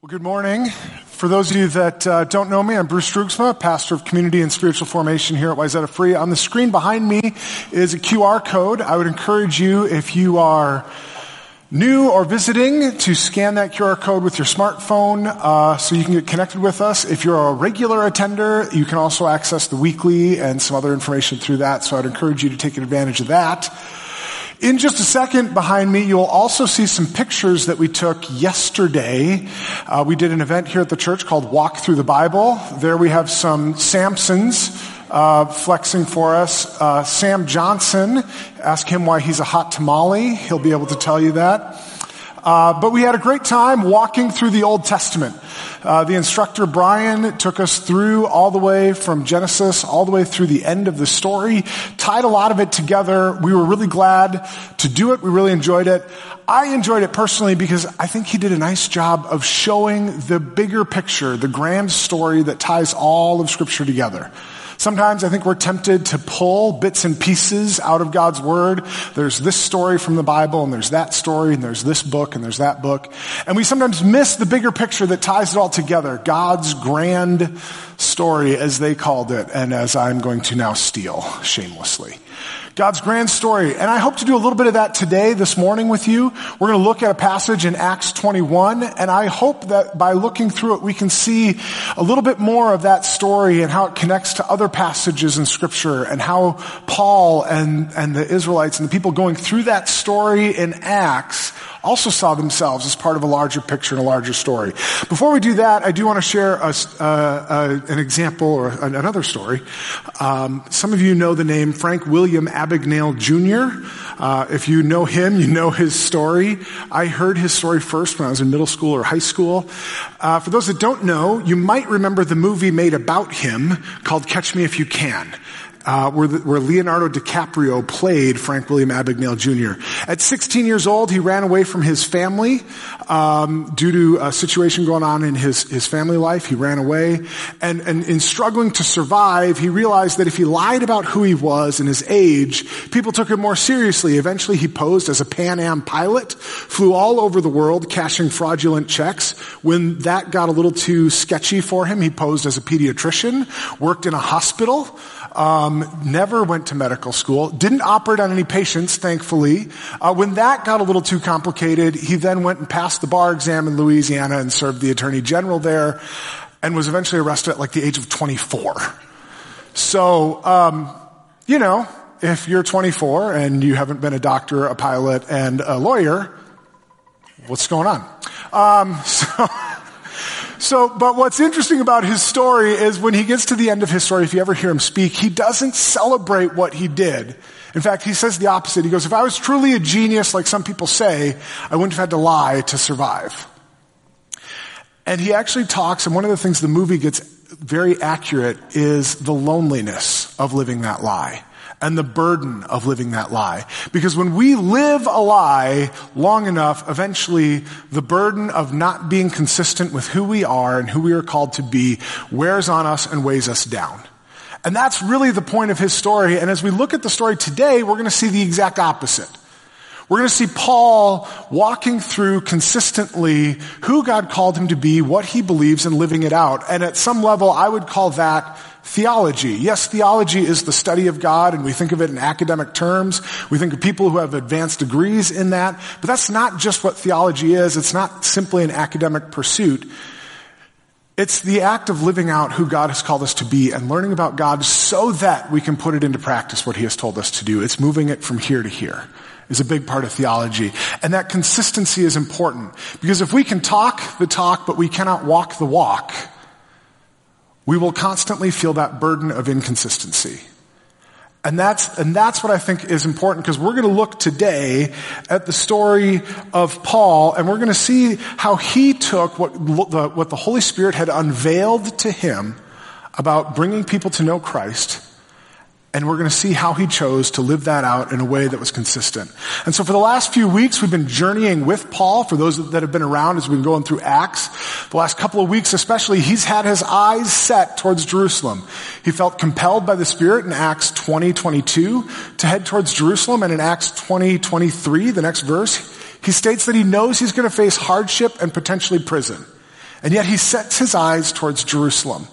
Well, good morning. For those of you that uh, don't know me, I'm Bruce Droogsma, pastor of community and spiritual formation here at Wayzata Free. On the screen behind me is a QR code. I would encourage you, if you are new or visiting, to scan that QR code with your smartphone uh, so you can get connected with us. If you're a regular attender, you can also access the weekly and some other information through that. So I'd encourage you to take advantage of that. In just a second behind me, you'll also see some pictures that we took yesterday. Uh, we did an event here at the church called Walk Through the Bible. There we have some Samsons uh, flexing for us. Uh, Sam Johnson, ask him why he's a hot tamale. He'll be able to tell you that. Uh, but we had a great time walking through the Old Testament. Uh, the instructor Brian took us through all the way from Genesis all the way through the end of the story, tied a lot of it together. We were really glad to do it. We really enjoyed it. I enjoyed it personally because I think he did a nice job of showing the bigger picture, the grand story that ties all of scripture together. Sometimes I think we're tempted to pull bits and pieces out of God's Word. There's this story from the Bible, and there's that story, and there's this book, and there's that book. And we sometimes miss the bigger picture that ties it all together. God's grand story, as they called it, and as I'm going to now steal shamelessly. God's grand story. And I hope to do a little bit of that today, this morning with you. We're going to look at a passage in Acts 21, and I hope that by looking through it, we can see a little bit more of that story and how it connects to other passages in scripture and how Paul and, and the Israelites and the people going through that story in Acts also saw themselves as part of a larger picture and a larger story. Before we do that, I do want to share a, uh, uh, an example or another story. Um, some of you know the name Frank William Abagnale Jr. Uh, if you know him, you know his story. I heard his story first when I was in middle school or high school. Uh, for those that don't know, you might remember the movie made about him called Catch Me If You Can uh, where, the, where, Leonardo DiCaprio played Frank William Abagnale Jr. At 16 years old, he ran away from his family um, due to a situation going on in his, his family life. He ran away, and, and in struggling to survive, he realized that if he lied about who he was and his age, people took him more seriously. Eventually, he posed as a Pan Am pilot, flew all over the world cashing fraudulent checks. When that got a little too sketchy for him, he posed as a pediatrician, worked in a hospital um, never went to medical school, didn't operate on any patients, thankfully. Uh, when that got a little too complicated, he then went and passed the bar exam in Louisiana and served the attorney general there, and was eventually arrested at like the age of 24. So, um, you know, if you're 24 and you haven't been a doctor, a pilot, and a lawyer, what's going on? Um, so. So, but what's interesting about his story is when he gets to the end of his story, if you ever hear him speak, he doesn't celebrate what he did. In fact, he says the opposite. He goes, if I was truly a genius, like some people say, I wouldn't have had to lie to survive. And he actually talks, and one of the things the movie gets very accurate is the loneliness of living that lie and the burden of living that lie. Because when we live a lie long enough, eventually the burden of not being consistent with who we are and who we are called to be wears on us and weighs us down. And that's really the point of his story. And as we look at the story today, we're going to see the exact opposite. We're going to see Paul walking through consistently who God called him to be, what he believes, and living it out. And at some level, I would call that theology. Yes, theology is the study of God, and we think of it in academic terms. We think of people who have advanced degrees in that. But that's not just what theology is. It's not simply an academic pursuit. It's the act of living out who God has called us to be and learning about God so that we can put it into practice what He has told us to do. It's moving it from here to here is a big part of theology. And that consistency is important because if we can talk the talk but we cannot walk the walk, we will constantly feel that burden of inconsistency. And that's, and that's what I think is important because we're going to look today at the story of Paul and we're going to see how he took what the, what the Holy Spirit had unveiled to him about bringing people to know Christ and we're going to see how he chose to live that out in a way that was consistent. And so for the last few weeks, we've been journeying with Paul. For those that have been around as we've been going through Acts, the last couple of weeks especially, he's had his eyes set towards Jerusalem. He felt compelled by the Spirit in Acts 20, 22 to head towards Jerusalem. And in Acts 20, 23, the next verse, he states that he knows he's going to face hardship and potentially prison. And yet he sets his eyes towards Jerusalem.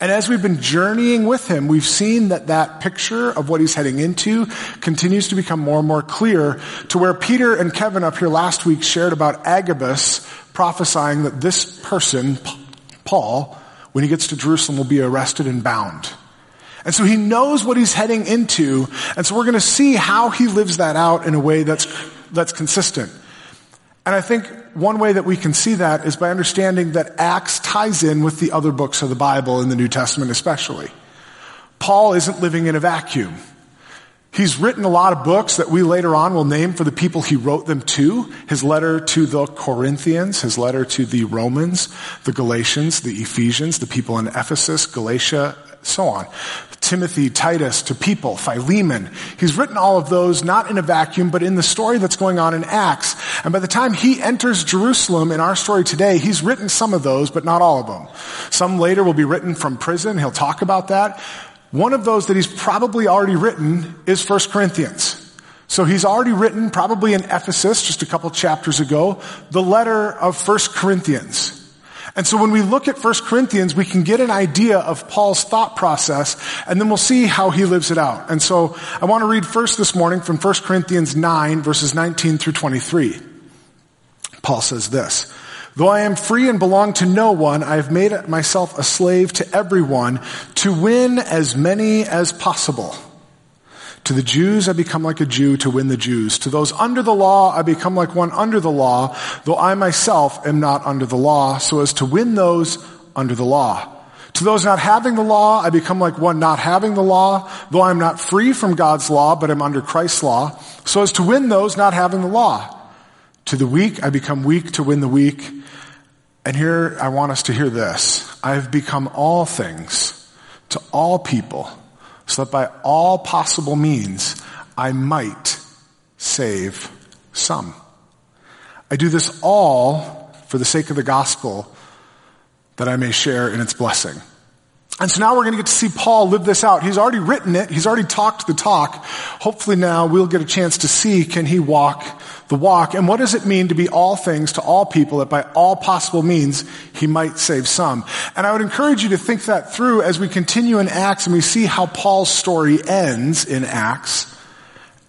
And as we've been journeying with him, we've seen that that picture of what he's heading into continues to become more and more clear to where Peter and Kevin up here last week shared about Agabus prophesying that this person, Paul, when he gets to Jerusalem will be arrested and bound. And so he knows what he's heading into. And so we're going to see how he lives that out in a way that's, that's consistent. And I think one way that we can see that is by understanding that Acts ties in with the other books of the Bible in the New Testament especially. Paul isn't living in a vacuum. He's written a lot of books that we later on will name for the people he wrote them to. His letter to the Corinthians, his letter to the Romans, the Galatians, the Ephesians, the people in Ephesus, Galatia, so on. Timothy, Titus, to people, Philemon. He's written all of those not in a vacuum, but in the story that's going on in Acts. And by the time he enters Jerusalem in our story today, he's written some of those, but not all of them. Some later will be written from prison. He'll talk about that. One of those that he's probably already written is 1 Corinthians. So he's already written, probably in Ephesus, just a couple chapters ago, the letter of 1 Corinthians. And so when we look at 1 Corinthians, we can get an idea of Paul's thought process, and then we'll see how he lives it out. And so I want to read first this morning from 1 Corinthians 9, verses 19 through 23. Paul says this, Though I am free and belong to no one, I have made myself a slave to everyone to win as many as possible. To the Jews, I become like a Jew to win the Jews. To those under the law, I become like one under the law, though I myself am not under the law, so as to win those under the law. To those not having the law, I become like one not having the law, though I am not free from God's law, but am under Christ's law, so as to win those not having the law. To the weak, I become weak to win the weak. And here, I want us to hear this. I have become all things to all people so that by all possible means I might save some. I do this all for the sake of the gospel that I may share in its blessing. And so now we're going to get to see Paul live this out. He's already written it. He's already talked the talk. Hopefully now we'll get a chance to see can he walk the walk and what does it mean to be all things to all people that by all possible means he might save some. And I would encourage you to think that through as we continue in Acts and we see how Paul's story ends in Acts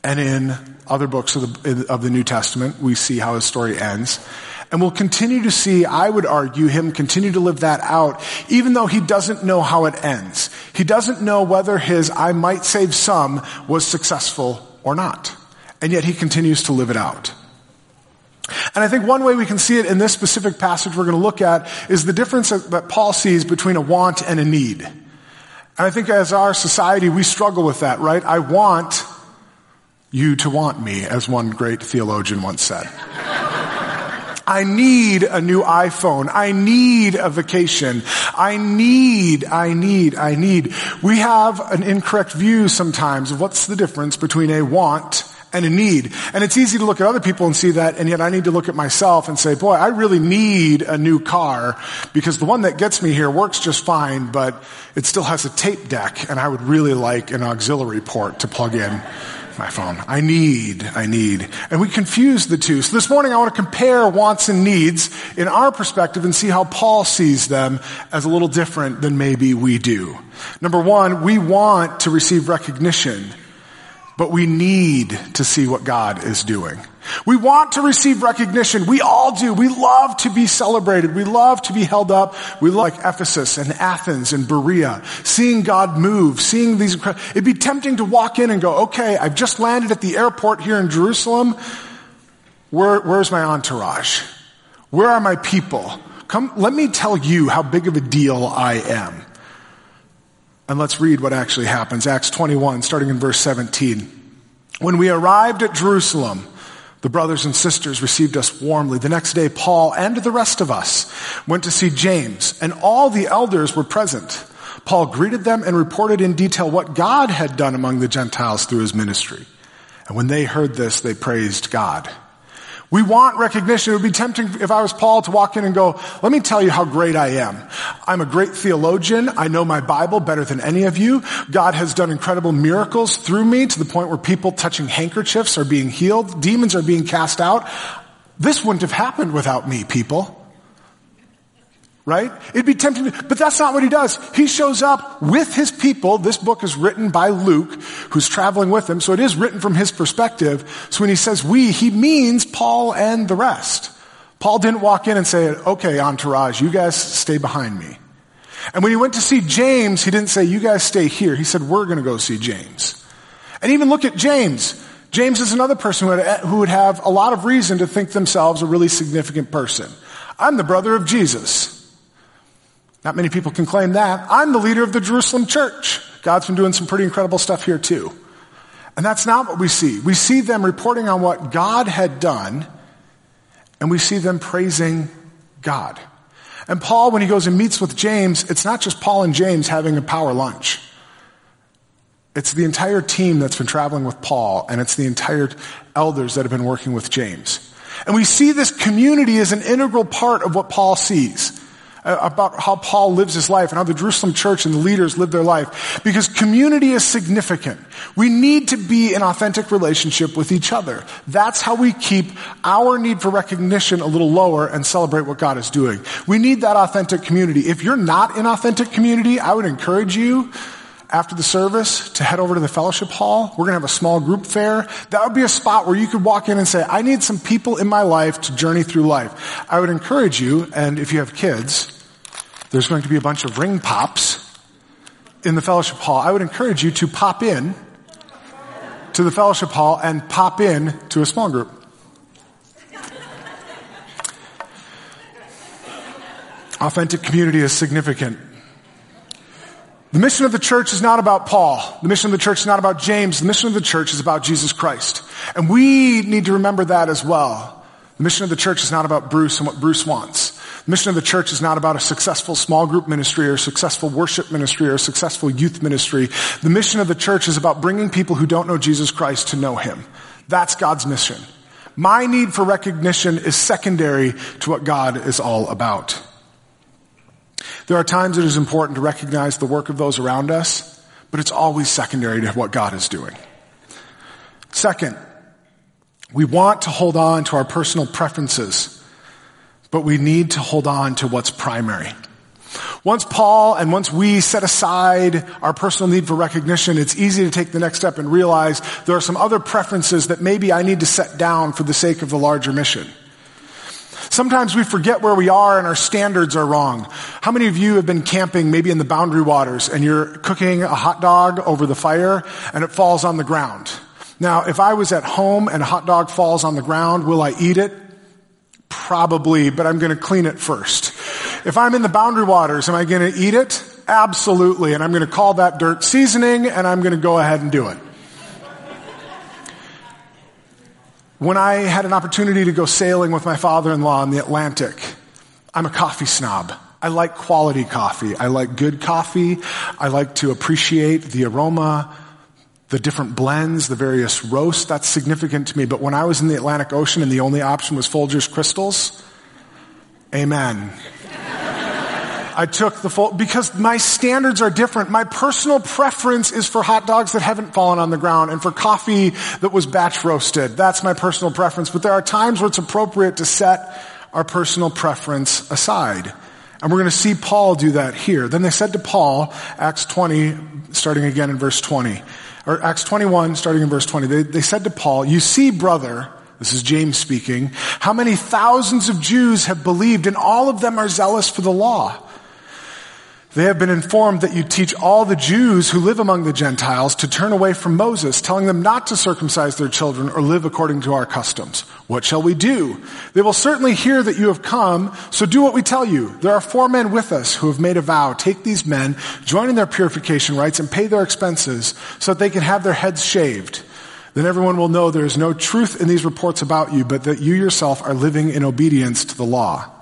and in other books of the, of the New Testament. We see how his story ends. And we'll continue to see, I would argue, him continue to live that out, even though he doesn't know how it ends. He doesn't know whether his I might save some was successful or not. And yet he continues to live it out. And I think one way we can see it in this specific passage we're going to look at is the difference that Paul sees between a want and a need. And I think as our society, we struggle with that, right? I want you to want me, as one great theologian once said. I need a new iPhone. I need a vacation. I need, I need, I need. We have an incorrect view sometimes of what's the difference between a want and a need. And it's easy to look at other people and see that, and yet I need to look at myself and say, boy, I really need a new car because the one that gets me here works just fine, but it still has a tape deck, and I would really like an auxiliary port to plug in my phone. I need, I need. And we confuse the two. So this morning I want to compare wants and needs in our perspective and see how Paul sees them as a little different than maybe we do. Number one, we want to receive recognition but we need to see what God is doing. We want to receive recognition. We all do. We love to be celebrated. We love to be held up. We like Ephesus and Athens and Berea, seeing God move, seeing these. It'd be tempting to walk in and go, okay, I've just landed at the airport here in Jerusalem. Where, where's my entourage? Where are my people? Come, let me tell you how big of a deal I am. And let's read what actually happens. Acts 21, starting in verse 17. When we arrived at Jerusalem, the brothers and sisters received us warmly. The next day, Paul and the rest of us went to see James, and all the elders were present. Paul greeted them and reported in detail what God had done among the Gentiles through his ministry. And when they heard this, they praised God. We want recognition. It would be tempting if I was Paul to walk in and go, let me tell you how great I am. I'm a great theologian. I know my Bible better than any of you. God has done incredible miracles through me to the point where people touching handkerchiefs are being healed. Demons are being cast out. This wouldn't have happened without me, people. Right? It'd be tempting, to, but that's not what he does. He shows up with his people. This book is written by Luke, who's traveling with him, so it is written from his perspective. So when he says we, he means Paul and the rest. Paul didn't walk in and say, okay, entourage, you guys stay behind me. And when he went to see James, he didn't say, you guys stay here. He said, we're going to go see James. And even look at James. James is another person who would, who would have a lot of reason to think themselves a really significant person. I'm the brother of Jesus. Not many people can claim that. I'm the leader of the Jerusalem church. God's been doing some pretty incredible stuff here too. And that's not what we see. We see them reporting on what God had done, and we see them praising God. And Paul, when he goes and meets with James, it's not just Paul and James having a power lunch. It's the entire team that's been traveling with Paul, and it's the entire elders that have been working with James. And we see this community as an integral part of what Paul sees Uh, about how Paul lives his life and how the Jerusalem church and the leaders live their life. Because community is significant. We need to be in authentic relationship with each other. That's how we keep our need for recognition a little lower and celebrate what God is doing. We need that authentic community. If you're not in authentic community, I would encourage you after the service to head over to the fellowship hall. We're going to have a small group fair. That would be a spot where you could walk in and say, I need some people in my life to journey through life. I would encourage you, and if you have kids, there's going to be a bunch of ring pops in the fellowship hall. I would encourage you to pop in to the fellowship hall and pop in to a small group. Authentic community is significant. The mission of the church is not about Paul. The mission of the church is not about James. The mission of the church is about Jesus Christ. And we need to remember that as well. The mission of the church is not about Bruce and what Bruce wants. The mission of the church is not about a successful small group ministry or successful worship ministry or successful youth ministry. The mission of the church is about bringing people who don't know Jesus Christ to know Him. That's God's mission. My need for recognition is secondary to what God is all about. There are times it is important to recognize the work of those around us, but it's always secondary to what God is doing. Second, we want to hold on to our personal preferences, but we need to hold on to what's primary. Once Paul and once we set aside our personal need for recognition, it's easy to take the next step and realize there are some other preferences that maybe I need to set down for the sake of the larger mission. Sometimes we forget where we are and our standards are wrong. How many of you have been camping maybe in the boundary waters and you're cooking a hot dog over the fire and it falls on the ground? Now, if I was at home and a hot dog falls on the ground, will I eat it? Probably, but I'm going to clean it first. If I'm in the boundary waters, am I going to eat it? Absolutely. And I'm going to call that dirt seasoning and I'm going to go ahead and do it. When I had an opportunity to go sailing with my father-in-law in the Atlantic, I'm a coffee snob. I like quality coffee. I like good coffee. I like to appreciate the aroma, the different blends, the various roasts. That's significant to me. But when I was in the Atlantic Ocean and the only option was Folgers Crystals, amen. I took the full, because my standards are different. My personal preference is for hot dogs that haven't fallen on the ground and for coffee that was batch roasted. That's my personal preference. But there are times where it's appropriate to set our personal preference aside. And we're going to see Paul do that here. Then they said to Paul, Acts 20, starting again in verse 20, or Acts 21, starting in verse 20, they, they said to Paul, you see, brother, this is James speaking, how many thousands of Jews have believed and all of them are zealous for the law. They have been informed that you teach all the Jews who live among the Gentiles to turn away from Moses, telling them not to circumcise their children or live according to our customs. What shall we do? They will certainly hear that you have come, so do what we tell you. There are four men with us who have made a vow. Take these men, join in their purification rites, and pay their expenses so that they can have their heads shaved. Then everyone will know there is no truth in these reports about you, but that you yourself are living in obedience to the law.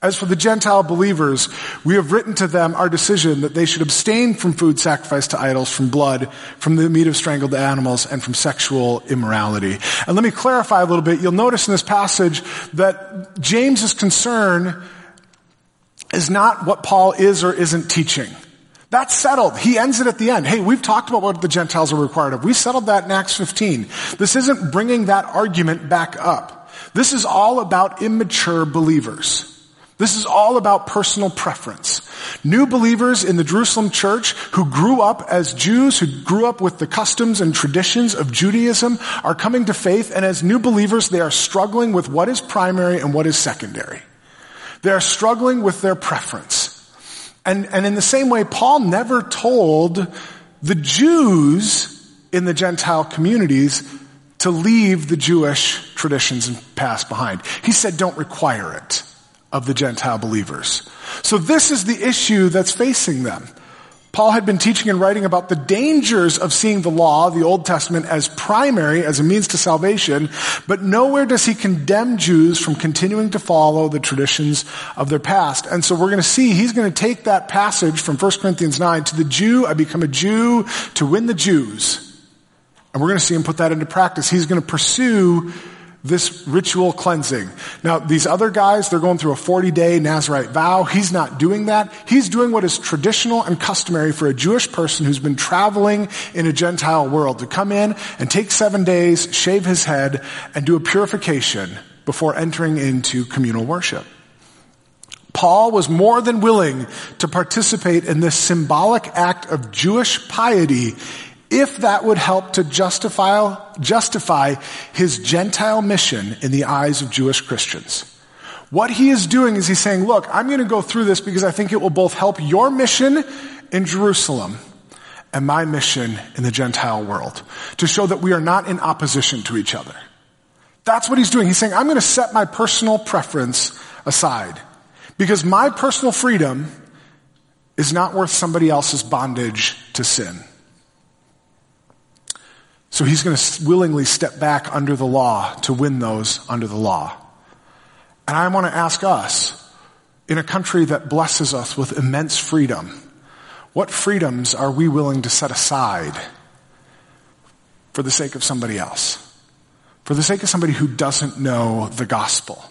As for the Gentile believers, we have written to them our decision that they should abstain from food sacrificed to idols, from blood, from the meat of strangled animals, and from sexual immorality. And let me clarify a little bit. You'll notice in this passage that James's concern is not what Paul is or isn't teaching. That's settled. He ends it at the end. Hey, we've talked about what the Gentiles are required of. We settled that in Acts 15. This isn't bringing that argument back up. This is all about immature believers. This is all about personal preference. New believers in the Jerusalem church who grew up as Jews, who grew up with the customs and traditions of Judaism, are coming to faith, and as new believers, they are struggling with what is primary and what is secondary. They are struggling with their preference. And, and in the same way, Paul never told the Jews in the Gentile communities to leave the Jewish traditions and past behind. He said, don't require it of the Gentile believers. So this is the issue that's facing them. Paul had been teaching and writing about the dangers of seeing the law, the Old Testament, as primary, as a means to salvation, but nowhere does he condemn Jews from continuing to follow the traditions of their past. And so we're going to see he's going to take that passage from 1 Corinthians 9 to the Jew, I become a Jew to win the Jews. And we're going to see him put that into practice. He's going to pursue this ritual cleansing. Now, these other guys, they're going through a 40 day Nazarite vow. He's not doing that. He's doing what is traditional and customary for a Jewish person who's been traveling in a Gentile world to come in and take seven days, shave his head, and do a purification before entering into communal worship. Paul was more than willing to participate in this symbolic act of Jewish piety if that would help to justify, justify his Gentile mission in the eyes of Jewish Christians. What he is doing is he's saying, look, I'm going to go through this because I think it will both help your mission in Jerusalem and my mission in the Gentile world to show that we are not in opposition to each other. That's what he's doing. He's saying, I'm going to set my personal preference aside because my personal freedom is not worth somebody else's bondage to sin. So he's going to willingly step back under the law to win those under the law. And I want to ask us, in a country that blesses us with immense freedom, what freedoms are we willing to set aside for the sake of somebody else? For the sake of somebody who doesn't know the gospel?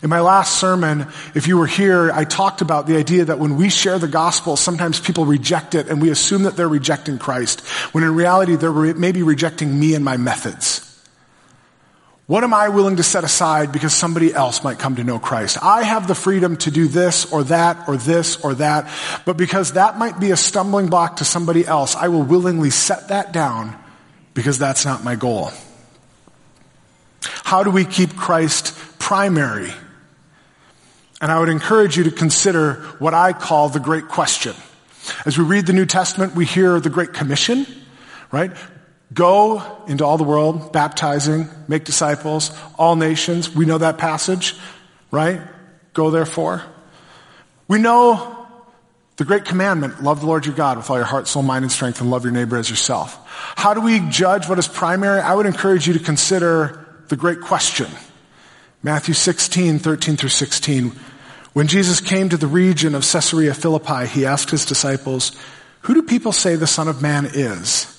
In my last sermon, if you were here, I talked about the idea that when we share the gospel, sometimes people reject it and we assume that they're rejecting Christ, when in reality they're maybe rejecting me and my methods. What am I willing to set aside because somebody else might come to know Christ? I have the freedom to do this or that or this or that, but because that might be a stumbling block to somebody else, I will willingly set that down because that's not my goal. How do we keep Christ primary and I would encourage you to consider what I call the great question. As we read the New Testament, we hear the Great Commission, right? Go into all the world, baptizing, make disciples, all nations. We know that passage, right? Go therefore. We know the great commandment, love the Lord your God with all your heart, soul, mind, and strength, and love your neighbor as yourself. How do we judge what is primary? I would encourage you to consider the great question. Matthew 16, 13 through 16. When Jesus came to the region of Caesarea Philippi, he asked his disciples, Who do people say the Son of Man is?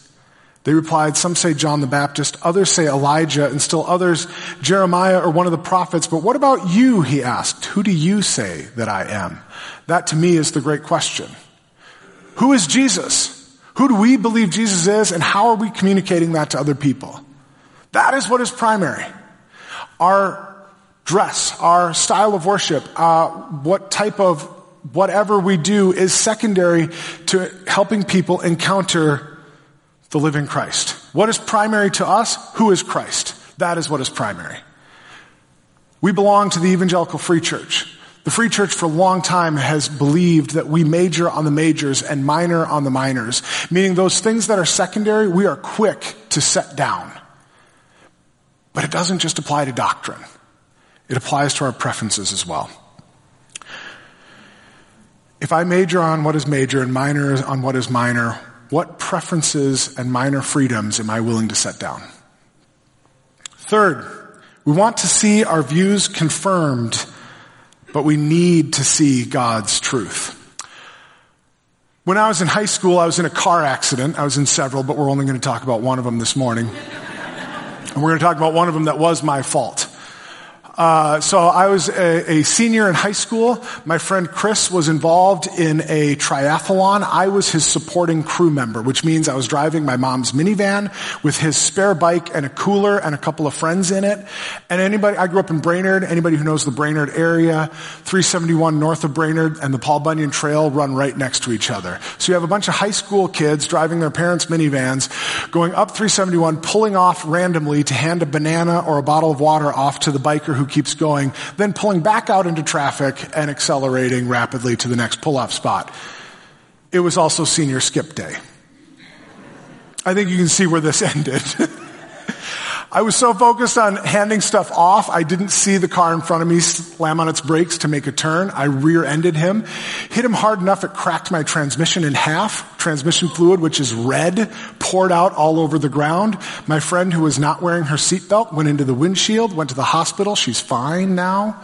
They replied, Some say John the Baptist, others say Elijah, and still others Jeremiah or one of the prophets. But what about you? He asked. Who do you say that I am? That to me is the great question. Who is Jesus? Who do we believe Jesus is, and how are we communicating that to other people? That is what is primary. Our dress, our style of worship, uh, what type of whatever we do is secondary to helping people encounter the living Christ. What is primary to us? Who is Christ? That is what is primary. We belong to the evangelical free church. The free church for a long time has believed that we major on the majors and minor on the minors, meaning those things that are secondary, we are quick to set down. But it doesn't just apply to doctrine. It applies to our preferences as well. If I major on what is major and minor on what is minor, what preferences and minor freedoms am I willing to set down? Third, we want to see our views confirmed, but we need to see God's truth. When I was in high school, I was in a car accident. I was in several, but we're only going to talk about one of them this morning. and we're going to talk about one of them that was my fault. Uh, so I was a, a, senior in high school. My friend Chris was involved in a triathlon. I was his supporting crew member, which means I was driving my mom's minivan with his spare bike and a cooler and a couple of friends in it. And anybody, I grew up in Brainerd. Anybody who knows the Brainerd area, 371 north of Brainerd and the Paul Bunyan Trail run right next to each other. So you have a bunch of high school kids driving their parents' minivans, going up 371, pulling off randomly to hand a banana or a bottle of water off to the biker who keeps going, then pulling back out into traffic and accelerating rapidly to the next pull-off spot. It was also senior skip day. I think you can see where this ended. I was so focused on handing stuff off, I didn't see the car in front of me slam on its brakes to make a turn. I rear-ended him, hit him hard enough it cracked my transmission in half. Transmission fluid, which is red, poured out all over the ground. My friend who was not wearing her seatbelt went into the windshield, went to the hospital. She's fine now.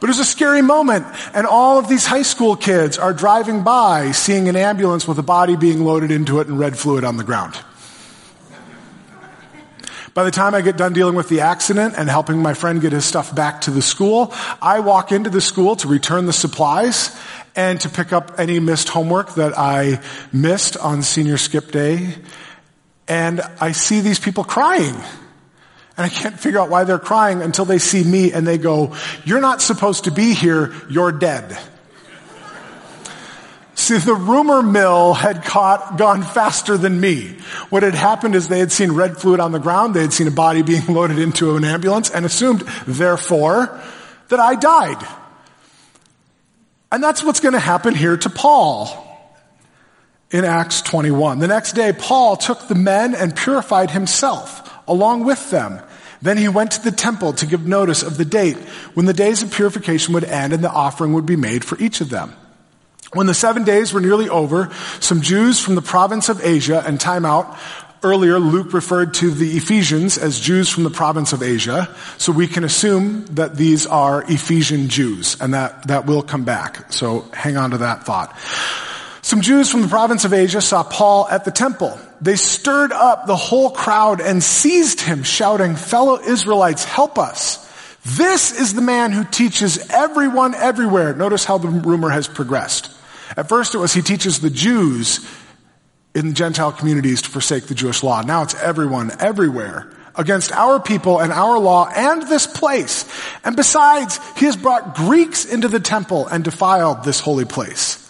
But it was a scary moment, and all of these high school kids are driving by, seeing an ambulance with a body being loaded into it and red fluid on the ground. By the time I get done dealing with the accident and helping my friend get his stuff back to the school, I walk into the school to return the supplies and to pick up any missed homework that I missed on senior skip day. And I see these people crying. And I can't figure out why they're crying until they see me and they go, you're not supposed to be here, you're dead. See, the rumor mill had caught, gone faster than me. What had happened is they had seen red fluid on the ground, they had seen a body being loaded into an ambulance, and assumed, therefore, that I died. And that's what's going to happen here to Paul in Acts 21. The next day, Paul took the men and purified himself along with them. Then he went to the temple to give notice of the date when the days of purification would end and the offering would be made for each of them. When the seven days were nearly over, some Jews from the province of Asia, and time out, earlier Luke referred to the Ephesians as Jews from the province of Asia, so we can assume that these are Ephesian Jews, and that, that will come back. So hang on to that thought. Some Jews from the province of Asia saw Paul at the temple. They stirred up the whole crowd and seized him, shouting, fellow Israelites, help us. This is the man who teaches everyone everywhere. Notice how the rumor has progressed. At first it was he teaches the Jews in the Gentile communities to forsake the Jewish law. Now it's everyone, everywhere, against our people and our law and this place. And besides, he has brought Greeks into the temple and defiled this holy place.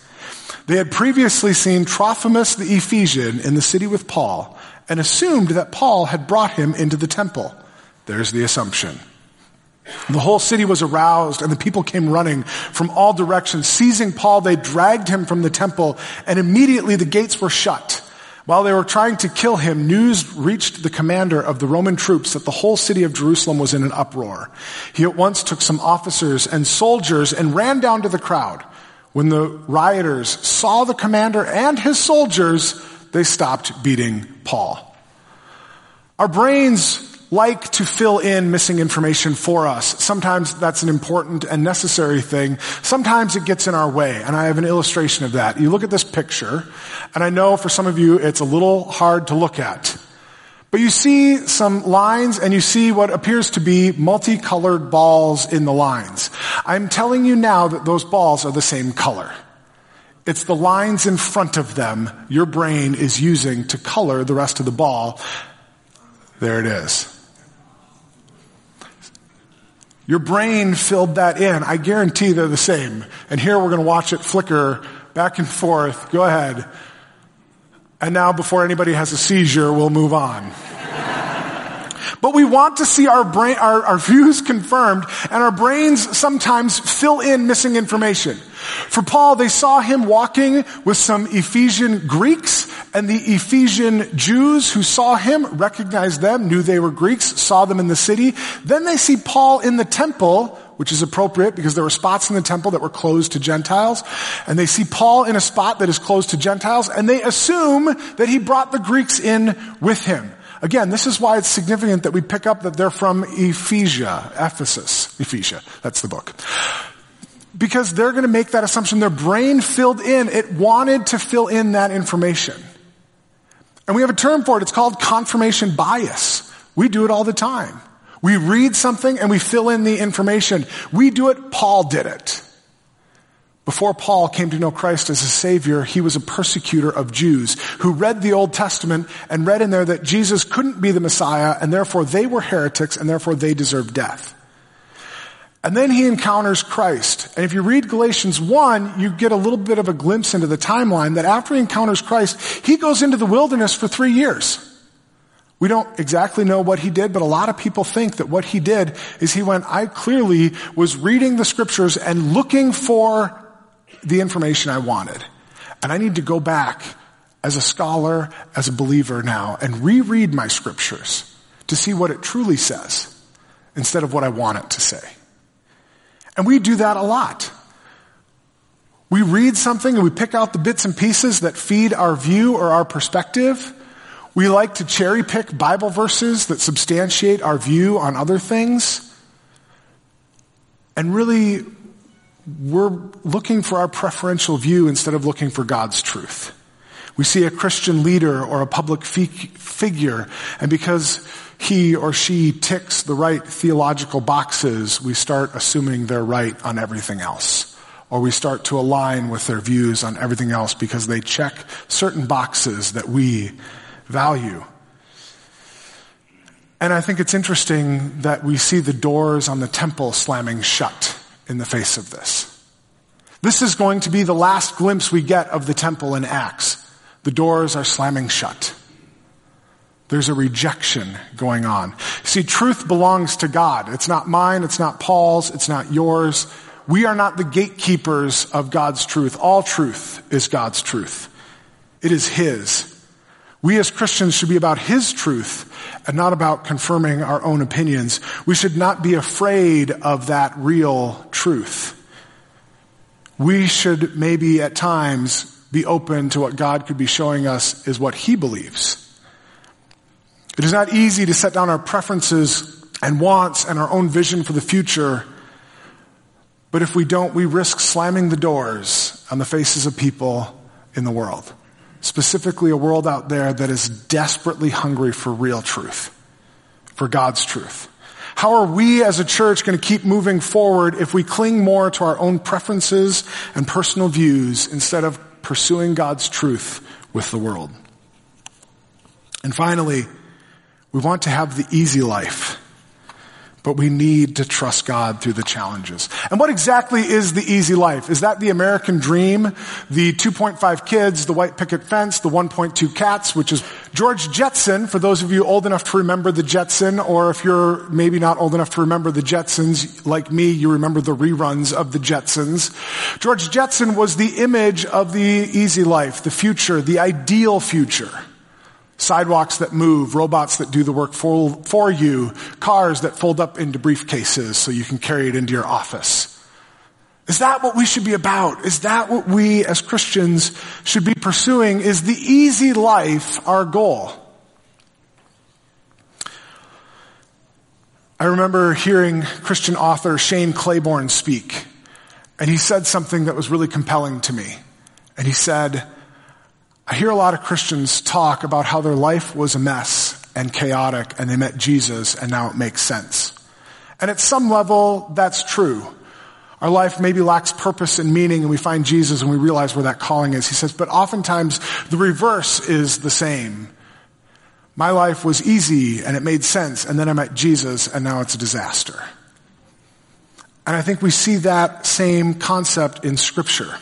They had previously seen Trophimus the Ephesian in the city with Paul and assumed that Paul had brought him into the temple. There's the assumption. The whole city was aroused and the people came running from all directions. Seizing Paul, they dragged him from the temple and immediately the gates were shut. While they were trying to kill him, news reached the commander of the Roman troops that the whole city of Jerusalem was in an uproar. He at once took some officers and soldiers and ran down to the crowd. When the rioters saw the commander and his soldiers, they stopped beating Paul. Our brains like to fill in missing information for us. Sometimes that's an important and necessary thing. Sometimes it gets in our way, and I have an illustration of that. You look at this picture, and I know for some of you it's a little hard to look at. But you see some lines and you see what appears to be multicolored balls in the lines. I'm telling you now that those balls are the same color. It's the lines in front of them your brain is using to color the rest of the ball. There it is. Your brain filled that in. I guarantee they're the same. And here we're going to watch it flicker back and forth. Go ahead. And now before anybody has a seizure, we'll move on. But we want to see our brain, our, our views confirmed, and our brains sometimes fill in missing information. For Paul, they saw him walking with some Ephesian Greeks, and the Ephesian Jews who saw him recognized them, knew they were Greeks, saw them in the city. Then they see Paul in the temple, which is appropriate because there were spots in the temple that were closed to Gentiles. And they see Paul in a spot that is closed to Gentiles, and they assume that he brought the Greeks in with him. Again, this is why it's significant that we pick up that they're from Ephesia, Ephesus, Ephesia. That's the book because they're going to make that assumption. Their brain filled in. It wanted to fill in that information. And we have a term for it. It's called confirmation bias. We do it all the time. We read something and we fill in the information. We do it, Paul did it. Before Paul came to know Christ as a savior, he was a persecutor of Jews who read the Old Testament and read in there that Jesus couldn't be the Messiah and therefore they were heretics and therefore they deserved death. And then he encounters Christ. And if you read Galatians 1, you get a little bit of a glimpse into the timeline that after he encounters Christ, he goes into the wilderness for three years. We don't exactly know what he did, but a lot of people think that what he did is he went, I clearly was reading the scriptures and looking for the information I wanted. And I need to go back as a scholar, as a believer now, and reread my scriptures to see what it truly says instead of what I want it to say. And we do that a lot. We read something and we pick out the bits and pieces that feed our view or our perspective. We like to cherry pick Bible verses that substantiate our view on other things. And really, we're looking for our preferential view instead of looking for God's truth. We see a Christian leader or a public figure, and because he or she ticks the right theological boxes, we start assuming they're right on everything else. Or we start to align with their views on everything else because they check certain boxes that we value. And I think it's interesting that we see the doors on the temple slamming shut in the face of this. This is going to be the last glimpse we get of the temple in Acts. The doors are slamming shut. There's a rejection going on. See, truth belongs to God. It's not mine, it's not Paul's, it's not yours. We are not the gatekeepers of God's truth. All truth is God's truth. It is His. We as Christians should be about His truth and not about confirming our own opinions. We should not be afraid of that real truth. We should maybe at times be open to what God could be showing us is what He believes. It is not easy to set down our preferences and wants and our own vision for the future. But if we don't, we risk slamming the doors on the faces of people in the world specifically a world out there that is desperately hungry for real truth, for God's truth. How are we as a church going to keep moving forward if we cling more to our own preferences and personal views instead of pursuing God's truth with the world? And finally, we want to have the easy life but we need to trust God through the challenges. And what exactly is the easy life? Is that the American dream? The 2.5 kids, the white picket fence, the 1.2 cats, which is George Jetson, for those of you old enough to remember the Jetson, or if you're maybe not old enough to remember the Jetsons, like me, you remember the reruns of the Jetsons. George Jetson was the image of the easy life, the future, the ideal future. Sidewalks that move, robots that do the work for, for you, cars that fold up into briefcases so you can carry it into your office. Is that what we should be about? Is that what we as Christians should be pursuing? Is the easy life our goal? I remember hearing Christian author Shane Claiborne speak, and he said something that was really compelling to me. And he said, I hear a lot of Christians talk about how their life was a mess and chaotic and they met Jesus and now it makes sense. And at some level, that's true. Our life maybe lacks purpose and meaning and we find Jesus and we realize where that calling is. He says, but oftentimes the reverse is the same. My life was easy and it made sense and then I met Jesus and now it's a disaster. And I think we see that same concept in scripture.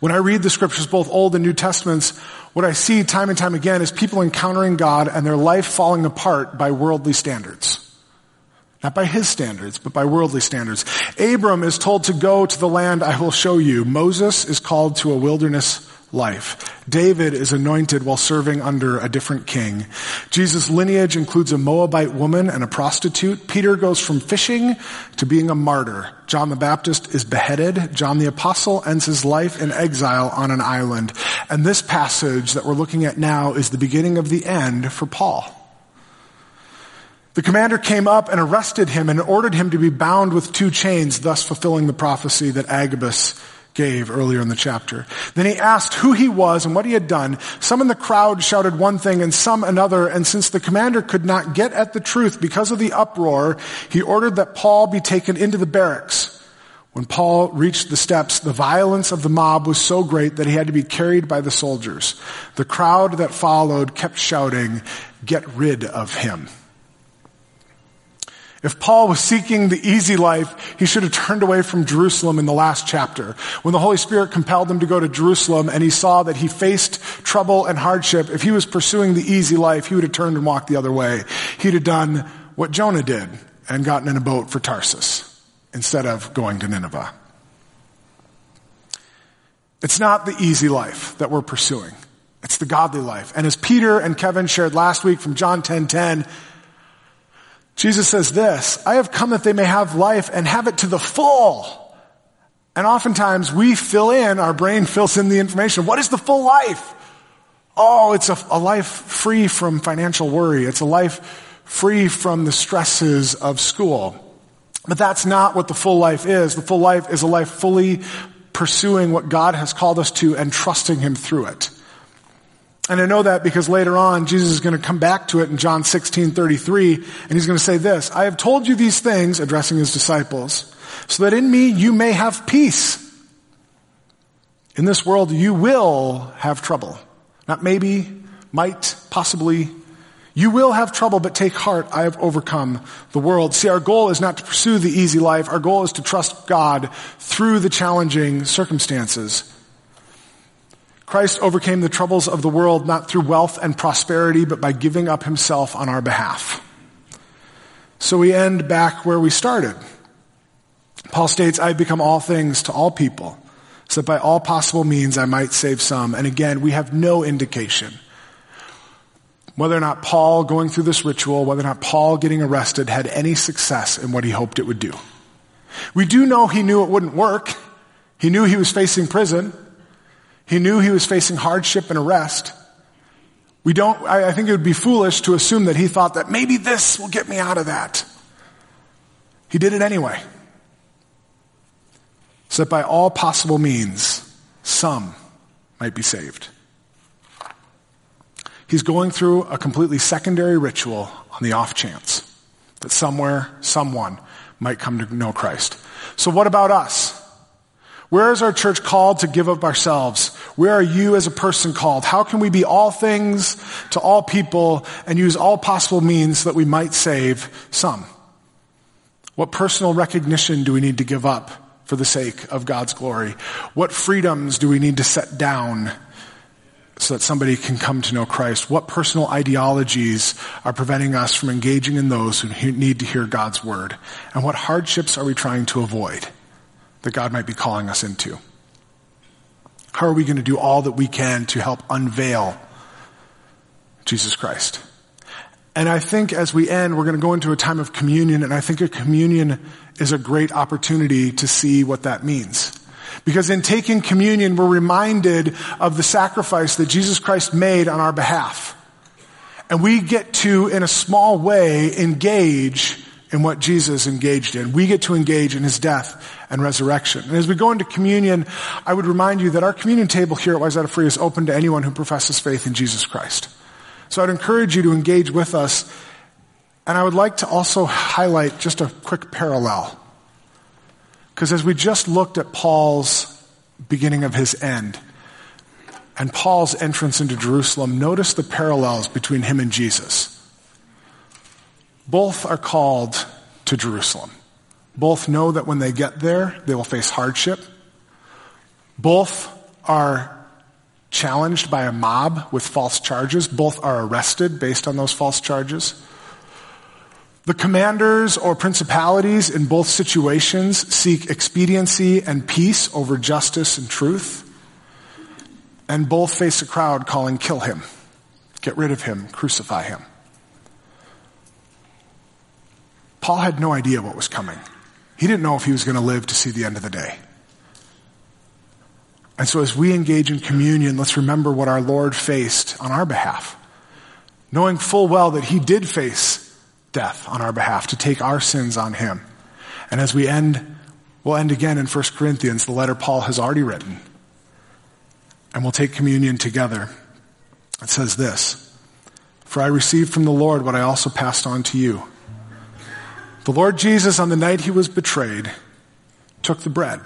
When I read the scriptures, both Old and New Testaments, what I see time and time again is people encountering God and their life falling apart by worldly standards. Not by his standards, but by worldly standards. Abram is told to go to the land I will show you. Moses is called to a wilderness life. David is anointed while serving under a different king. Jesus' lineage includes a Moabite woman and a prostitute. Peter goes from fishing to being a martyr. John the Baptist is beheaded. John the Apostle ends his life in exile on an island. And this passage that we're looking at now is the beginning of the end for Paul. The commander came up and arrested him and ordered him to be bound with two chains, thus fulfilling the prophecy that Agabus gave earlier in the chapter. Then he asked who he was and what he had done. Some in the crowd shouted one thing and some another, and since the commander could not get at the truth because of the uproar, he ordered that Paul be taken into the barracks. When Paul reached the steps, the violence of the mob was so great that he had to be carried by the soldiers. The crowd that followed kept shouting, get rid of him. If Paul was seeking the easy life, he should have turned away from Jerusalem in the last chapter. When the Holy Spirit compelled him to go to Jerusalem and he saw that he faced trouble and hardship, if he was pursuing the easy life, he would have turned and walked the other way. He'd have done what Jonah did and gotten in a boat for Tarsus instead of going to Nineveh. It's not the easy life that we're pursuing. It's the godly life. And as Peter and Kevin shared last week from John 10:10, 10, 10, Jesus says this, I have come that they may have life and have it to the full. And oftentimes we fill in, our brain fills in the information. What is the full life? Oh, it's a, a life free from financial worry. It's a life free from the stresses of school. But that's not what the full life is. The full life is a life fully pursuing what God has called us to and trusting Him through it. And I know that because later on, Jesus is going to come back to it in John 16, 33, and he's going to say this, I have told you these things, addressing his disciples, so that in me you may have peace. In this world you will have trouble. Not maybe, might, possibly. You will have trouble, but take heart, I have overcome the world. See, our goal is not to pursue the easy life. Our goal is to trust God through the challenging circumstances. Christ overcame the troubles of the world not through wealth and prosperity, but by giving up himself on our behalf. So we end back where we started. Paul states, I've become all things to all people, so that by all possible means I might save some. And again, we have no indication whether or not Paul going through this ritual, whether or not Paul getting arrested had any success in what he hoped it would do. We do know he knew it wouldn't work. He knew he was facing prison. He knew he was facing hardship and arrest. We don't, I, I think it would be foolish to assume that he thought that maybe this will get me out of that. He did it anyway. So that by all possible means, some might be saved. He's going through a completely secondary ritual on the off chance that somewhere, someone might come to know Christ. So what about us? Where is our church called to give up ourselves? Where are you as a person called? How can we be all things to all people and use all possible means that we might save some? What personal recognition do we need to give up for the sake of God's glory? What freedoms do we need to set down so that somebody can come to know Christ? What personal ideologies are preventing us from engaging in those who need to hear God's word? And what hardships are we trying to avoid? That God might be calling us into? How are we going to do all that we can to help unveil Jesus Christ? And I think as we end, we're going to go into a time of communion, and I think a communion is a great opportunity to see what that means. Because in taking communion, we're reminded of the sacrifice that Jesus Christ made on our behalf. And we get to, in a small way, engage in what Jesus engaged in. We get to engage in his death and resurrection. And as we go into communion, I would remind you that our communion table here at Wayzata Free is open to anyone who professes faith in Jesus Christ. So I'd encourage you to engage with us. And I would like to also highlight just a quick parallel. Because as we just looked at Paul's beginning of his end, and Paul's entrance into Jerusalem, notice the parallels between him and Jesus. Both are called to Jerusalem. Both know that when they get there, they will face hardship. Both are challenged by a mob with false charges. Both are arrested based on those false charges. The commanders or principalities in both situations seek expediency and peace over justice and truth. And both face a crowd calling, kill him, get rid of him, crucify him. Paul had no idea what was coming. He didn't know if he was going to live to see the end of the day. And so as we engage in communion, let's remember what our Lord faced on our behalf, knowing full well that he did face death on our behalf to take our sins on him. And as we end We'll end again in 1 Corinthians, the letter Paul has already written. And we'll take communion together. It says this For I received from the Lord what I also passed on to you. The Lord Jesus, on the night he was betrayed, took the bread.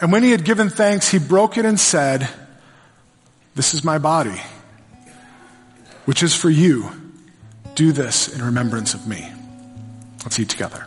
And when he had given thanks, he broke it and said, This is my body, which is for you. Do this in remembrance of me. Let's eat together.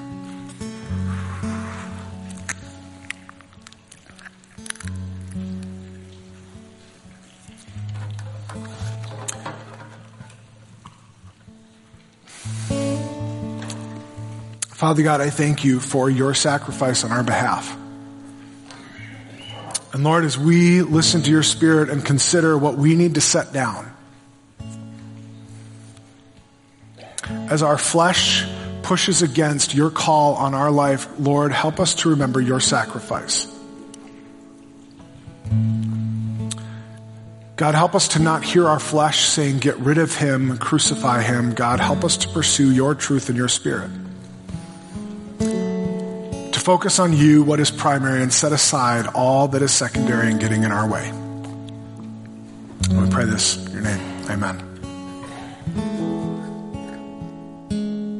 Father God, I thank you for your sacrifice on our behalf. And Lord, as we listen to your spirit and consider what we need to set down, as our flesh pushes against your call on our life, Lord, help us to remember your sacrifice. God, help us to not hear our flesh saying, get rid of him, crucify him. God, help us to pursue your truth and your spirit focus on you, what is primary, and set aside all that is secondary and getting in our way. We pray this in your name. Amen.